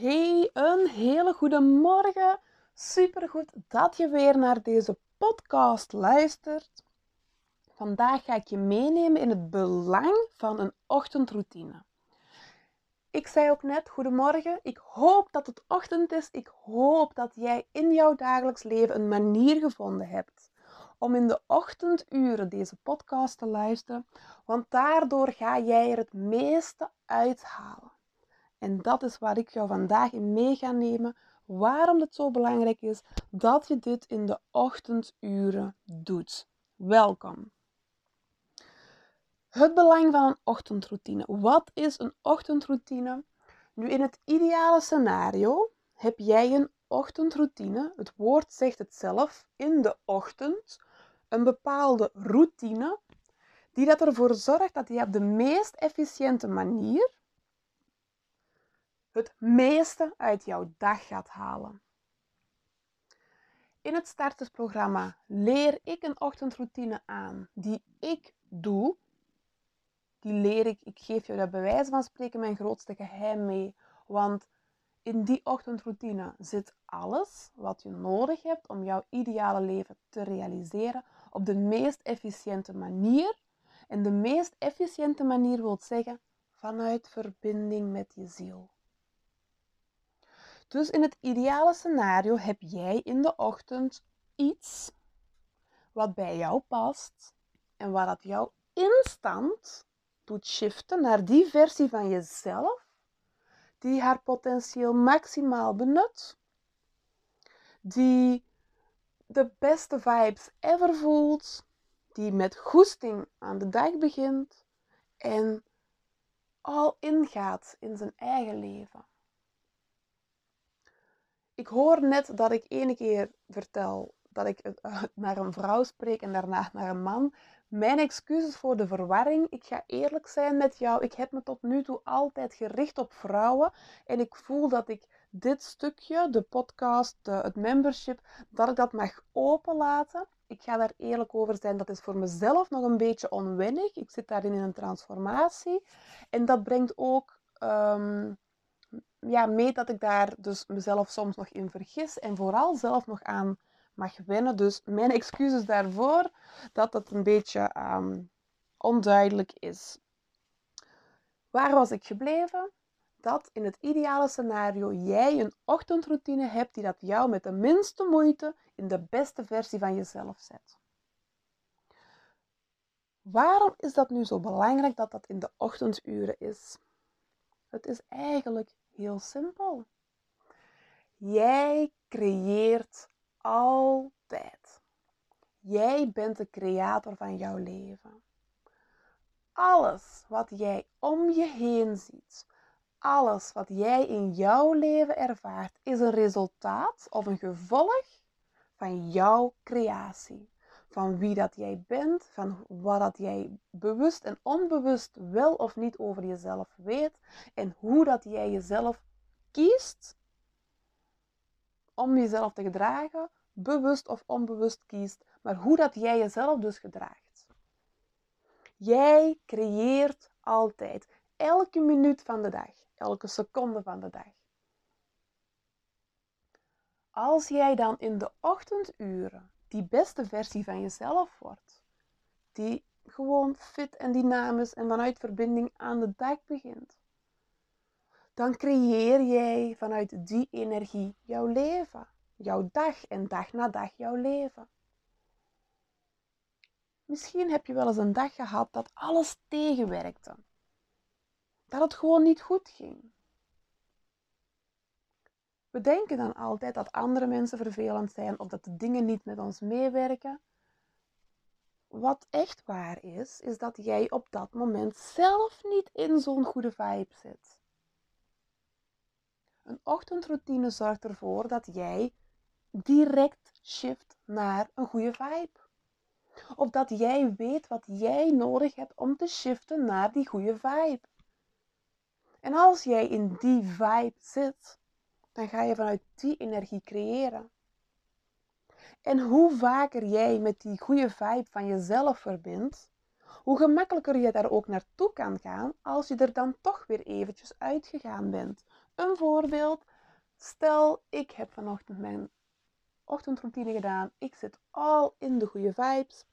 Hey, een hele goede morgen. Supergoed dat je weer naar deze podcast luistert. Vandaag ga ik je meenemen in het belang van een ochtendroutine. Ik zei ook net, goedemorgen. Ik hoop dat het ochtend is. Ik hoop dat jij in jouw dagelijks leven een manier gevonden hebt om in de ochtenduren deze podcast te luisteren, want daardoor ga jij er het meeste uithalen. En dat is waar ik jou vandaag in mee ga nemen. Waarom het zo belangrijk is dat je dit in de ochtenduren doet. Welkom. Het belang van een ochtendroutine. Wat is een ochtendroutine? Nu, in het ideale scenario heb jij een ochtendroutine. Het woord zegt het zelf. In de ochtend een bepaalde routine die dat ervoor zorgt dat je op de meest efficiënte manier het meeste uit jouw dag gaat halen. In het startersprogramma leer ik een ochtendroutine aan die ik doe. Die leer ik, ik geef jou dat bewijs van spreken mijn grootste geheim mee. Want in die ochtendroutine zit alles wat je nodig hebt om jouw ideale leven te realiseren op de meest efficiënte manier. En de meest efficiënte manier wil zeggen vanuit verbinding met je ziel. Dus in het ideale scenario heb jij in de ochtend iets wat bij jou past en wat dat jou instant doet shiften naar die versie van jezelf die haar potentieel maximaal benut, die de beste vibes ever voelt, die met goesting aan de dag begint en al ingaat in zijn eigen leven. Ik hoor net dat ik ene keer vertel dat ik eh, naar een vrouw spreek en daarna naar een man. Mijn excuses voor de verwarring. Ik ga eerlijk zijn met jou. Ik heb me tot nu toe altijd gericht op vrouwen. En ik voel dat ik dit stukje, de podcast, het membership, dat ik dat mag openlaten. Ik ga daar eerlijk over zijn. Dat is voor mezelf nog een beetje onwennig. Ik zit daarin in een transformatie. En dat brengt ook um, ja, mee dat ik daar dus mezelf soms nog in vergis. En vooral zelf nog aan mag wennen. Dus mijn excuses daarvoor dat het een beetje um, onduidelijk is. Waar was ik gebleven? Dat in het ideale scenario jij een ochtendroutine hebt die dat jou met de minste moeite in de beste versie van jezelf zet. Waarom is dat nu zo belangrijk dat dat in de ochtenduren is? Het is eigenlijk heel simpel. Jij creëert altijd. Jij bent de creator van jouw leven. Alles wat jij om je heen ziet, alles wat jij in jouw leven ervaart, is een resultaat of een gevolg van jouw creatie. Van wie dat jij bent, van wat dat jij bewust en onbewust wel of niet over jezelf weet en hoe dat jij jezelf kiest om jezelf te gedragen, bewust of onbewust kiest, maar hoe dat jij jezelf dus gedraagt. Jij creëert altijd, elke minuut van de dag, elke seconde van de dag. Als jij dan in de ochtenduren die beste versie van jezelf wordt, die gewoon fit en dynamisch en vanuit verbinding aan de dag begint, dan creëer jij vanuit die energie jouw leven, jouw dag en dag na dag jouw leven. Misschien heb je wel eens een dag gehad dat alles tegenwerkte. Dat het gewoon niet goed ging. We denken dan altijd dat andere mensen vervelend zijn of dat de dingen niet met ons meewerken. Wat echt waar is, is dat jij op dat moment zelf niet in zo'n goede vibe zit. Een ochtendroutine zorgt ervoor dat jij direct shift naar een goede vibe. Of dat jij weet wat jij nodig hebt om te shiften naar die goede vibe. En als jij in die vibe zit, dan ga je vanuit die energie creëren. En hoe vaker jij met die goede vibe van jezelf verbindt, hoe gemakkelijker je daar ook naartoe kan gaan als je er dan toch weer eventjes uitgegaan bent. Een voorbeeld, Stel, ik heb vanochtend mijn ochtendroutine gedaan. Ik zit al in de goede vibes.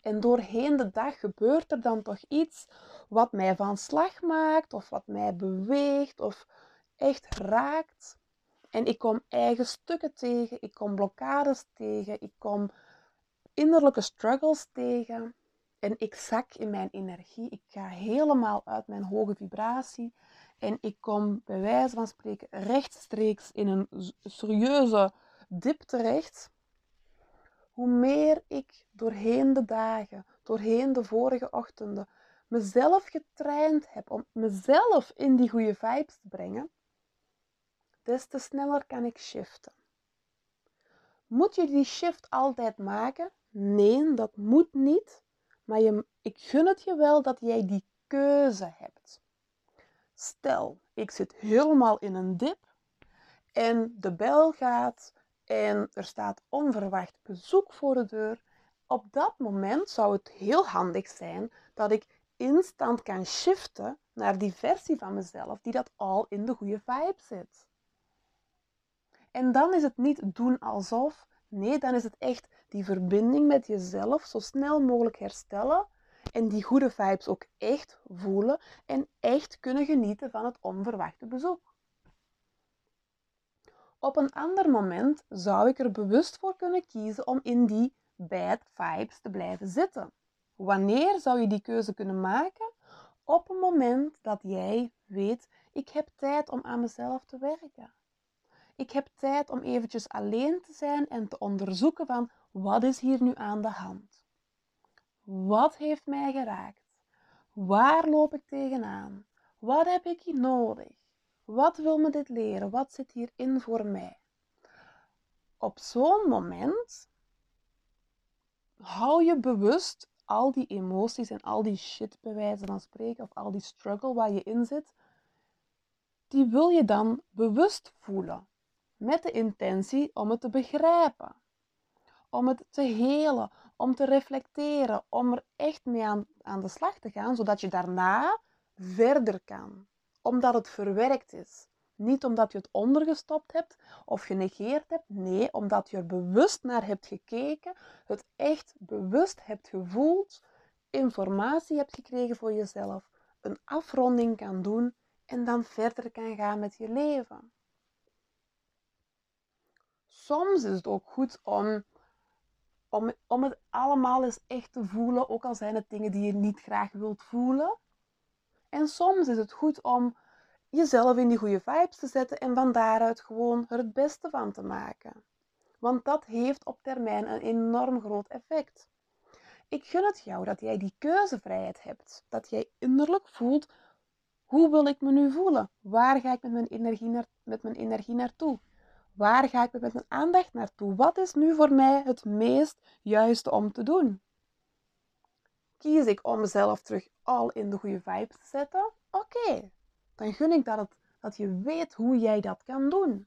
En doorheen de dag gebeurt er dan toch iets wat mij van slag maakt, of wat mij beweegt, of echt raakt. En ik kom eigen stukken tegen, ik kom blokkades tegen, ik kom innerlijke struggles tegen. En ik zak in mijn energie, ik ga helemaal uit mijn hoge vibratie. En ik kom bij wijze van spreken rechtstreeks in een serieuze dip terecht. Hoe meer ik doorheen de dagen, doorheen de vorige ochtenden, mezelf getraind heb om mezelf in die goede vibes te brengen, des te sneller kan ik shiften. Moet je die shift altijd maken? Nee, dat moet niet. Maar je, ik gun het je wel dat jij die keuze hebt. Stel, ik zit helemaal in een dip en de bel gaat en er staat onverwacht bezoek voor de deur. Op dat moment zou het heel handig zijn dat ik instant kan shiften naar die versie van mezelf die dat al in de goede vibe zit. En dan is het niet doen alsof, nee, dan is het echt die verbinding met jezelf zo snel mogelijk herstellen en die goede vibes ook echt voelen en echt kunnen genieten van het onverwachte bezoek. Op een ander moment zou ik er bewust voor kunnen kiezen om in die bad vibes te blijven zitten. Wanneer zou je die keuze kunnen maken? Op een moment dat jij weet, ik heb tijd om aan mezelf te werken. Ik heb tijd om eventjes alleen te zijn en te onderzoeken van wat is hier nu aan de hand? Wat heeft mij geraakt? Waar loop ik tegenaan? Wat heb ik hier nodig? Wat wil me dit leren? Wat zit hierin voor mij? Op zo'n moment hou je bewust al die emoties en al die shit bij van spreken, of al die struggle waar je in zit, die wil je dan bewust voelen. Met de intentie om het te begrijpen, om het te helen, om te reflecteren, om er echt mee aan, aan de slag te gaan, zodat je daarna verder kan omdat het verwerkt is. Niet omdat je het ondergestopt hebt of genegeerd hebt. Nee, omdat je er bewust naar hebt gekeken, het echt bewust hebt gevoeld, informatie hebt gekregen voor jezelf, een afronding kan doen en dan verder kan gaan met je leven. Soms is het ook goed om, om, om het allemaal eens echt te voelen, ook al zijn het dingen die je niet graag wilt voelen. En soms is het goed om jezelf in die goede vibes te zetten en van daaruit gewoon er het beste van te maken. Want dat heeft op termijn een enorm groot effect. Ik gun het jou dat jij die keuzevrijheid hebt. Dat jij innerlijk voelt, hoe wil ik me nu voelen? Waar ga ik met mijn energie, naar, met mijn energie naartoe? Waar ga ik met mijn aandacht naartoe? Wat is nu voor mij het meest juiste om te doen? Kies ik om mezelf terug al in de goede vibes te zetten? Oké, dan gun ik dat, dat je weet hoe jij dat kan doen.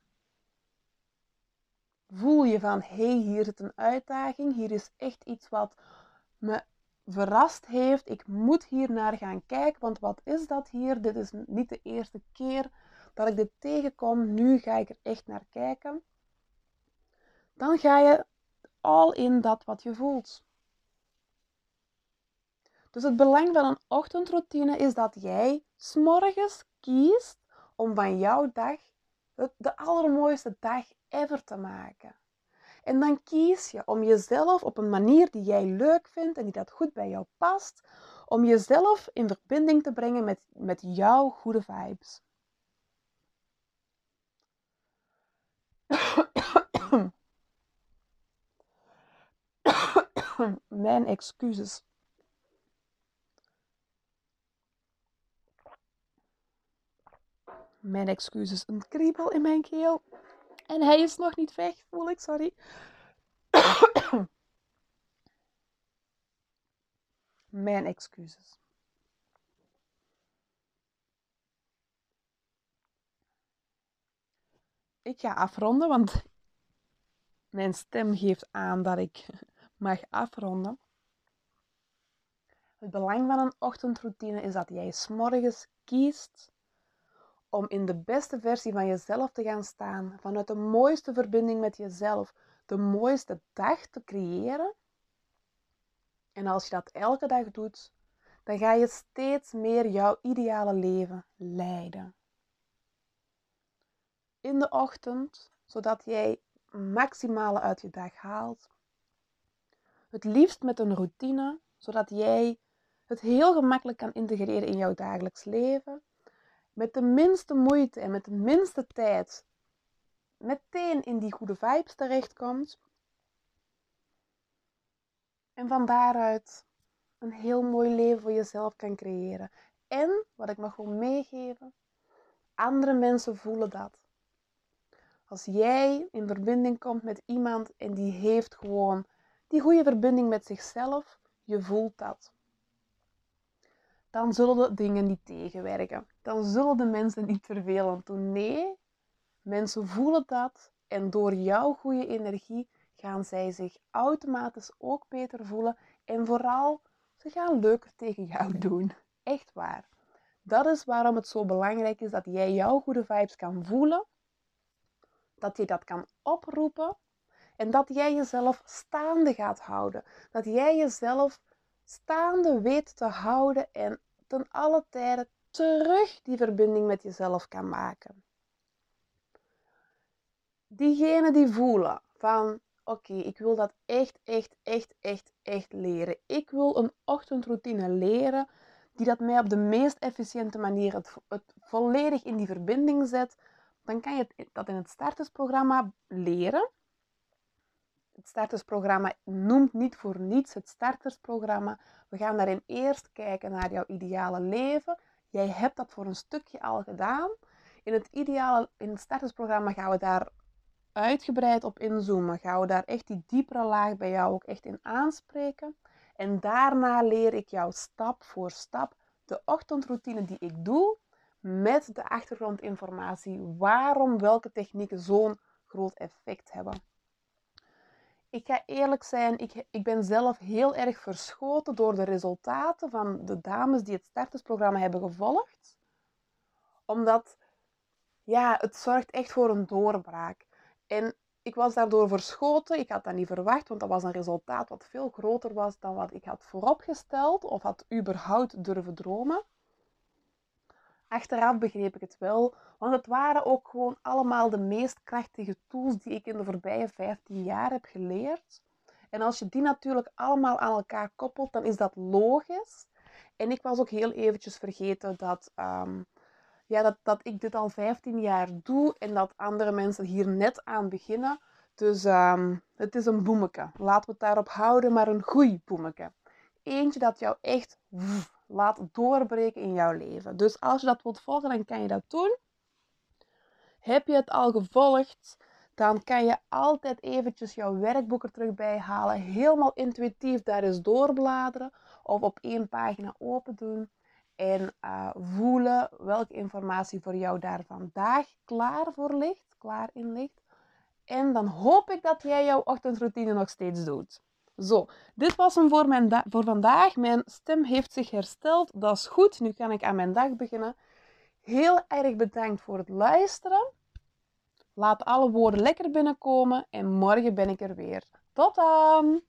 Voel je van, hé, hey, hier zit een uitdaging, hier is echt iets wat me verrast heeft. Ik moet hier naar gaan kijken, want wat is dat hier? Dit is niet de eerste keer dat ik dit tegenkom. Nu ga ik er echt naar kijken. Dan ga je al in dat wat je voelt. Dus het belang van een ochtendroutine is dat jij s'morgens kiest om van jouw dag de allermooiste dag ever te maken. En dan kies je om jezelf op een manier die jij leuk vindt en die dat goed bij jou past, om jezelf in verbinding te brengen met, met jouw goede vibes. Mijn excuses. Mijn excuses, een kriebel in mijn keel. En hij is nog niet weg, voel ik, sorry. mijn excuses. Ik ga afronden, want mijn stem geeft aan dat ik mag afronden. Het belang van een ochtendroutine is dat jij s'morgens kiest om in de beste versie van jezelf te gaan staan, vanuit de mooiste verbinding met jezelf, de mooiste dag te creëren. En als je dat elke dag doet, dan ga je steeds meer jouw ideale leven leiden. In de ochtend, zodat jij maximale uit je dag haalt. Het liefst met een routine, zodat jij het heel gemakkelijk kan integreren in jouw dagelijks leven. Met de minste moeite en met de minste tijd meteen in die goede vibes terechtkomt. En van daaruit een heel mooi leven voor jezelf kan creëren. En wat ik nog wil meegeven, andere mensen voelen dat. Als jij in verbinding komt met iemand en die heeft gewoon die goede verbinding met zichzelf, je voelt dat. Dan zullen de dingen niet tegenwerken. Dan zullen de mensen niet vervelend doen. Nee, mensen voelen dat en door jouw goede energie gaan zij zich automatisch ook beter voelen en vooral ze gaan leuker tegen jou doen. Echt waar. Dat is waarom het zo belangrijk is dat jij jouw goede vibes kan voelen, dat je dat kan oproepen en dat jij jezelf staande gaat houden. Dat jij jezelf staande weet te houden en ten alle tijden terug die verbinding met jezelf kan maken. Diegenen die voelen van oké, ik wil dat echt, echt, echt, echt, echt leren. Ik wil een ochtendroutine leren die dat mij op de meest efficiënte manier het, het volledig in die verbinding zet. Dan kan je dat in het startersprogramma leren. Het startersprogramma noemt niet voor niets het startersprogramma. We gaan daarin eerst kijken naar jouw ideale leven. Jij hebt dat voor een stukje al gedaan. In het, ideale, in het startersprogramma gaan we daar uitgebreid op inzoomen. Gaan we daar echt die diepere laag bij jou ook echt in aanspreken. En daarna leer ik jou stap voor stap de ochtendroutine die ik doe met de achtergrondinformatie waarom welke technieken zo'n groot effect hebben. Ik ga eerlijk zijn, ik, ik ben zelf heel erg verschoten door de resultaten van de dames die het startersprogramma hebben gevolgd. Omdat, ja, het zorgt echt voor een doorbraak. En ik was daardoor verschoten. Ik had dat niet verwacht, want dat was een resultaat wat veel groter was dan wat ik had vooropgesteld of had überhaupt durven dromen. Achteraf begreep ik het wel, want het waren ook gewoon allemaal de meest krachtige tools die ik in de voorbije 15 jaar heb geleerd. En als je die natuurlijk allemaal aan elkaar koppelt, dan is dat logisch. En ik was ook heel eventjes vergeten dat um, ja, dat, dat ik dit al 15 jaar doe en dat andere mensen hier net aan beginnen. Dus um, het is een boemeke. Laten we het daarop houden, maar een goeie boemeke. Eentje dat jou echt laat doorbreken in jouw leven. Dus als je dat wilt volgen, dan kan je dat doen. Heb je het al gevolgd, dan kan je altijd eventjes jouw werkboek er terug bij halen. Helemaal intuïtief daar eens doorbladeren of op één pagina open doen en uh, voelen welke informatie voor jou daar vandaag klaar voor ligt, klaar in ligt. En dan hoop ik dat jij jouw ochtendroutine nog steeds doet. Zo, dit was hem voor, mijn voor vandaag. Mijn stem heeft zich hersteld. Dat is goed. Nu kan ik aan mijn dag beginnen. Heel erg bedankt voor het luisteren. Laat alle woorden lekker binnenkomen en morgen ben ik er weer. Tot dan!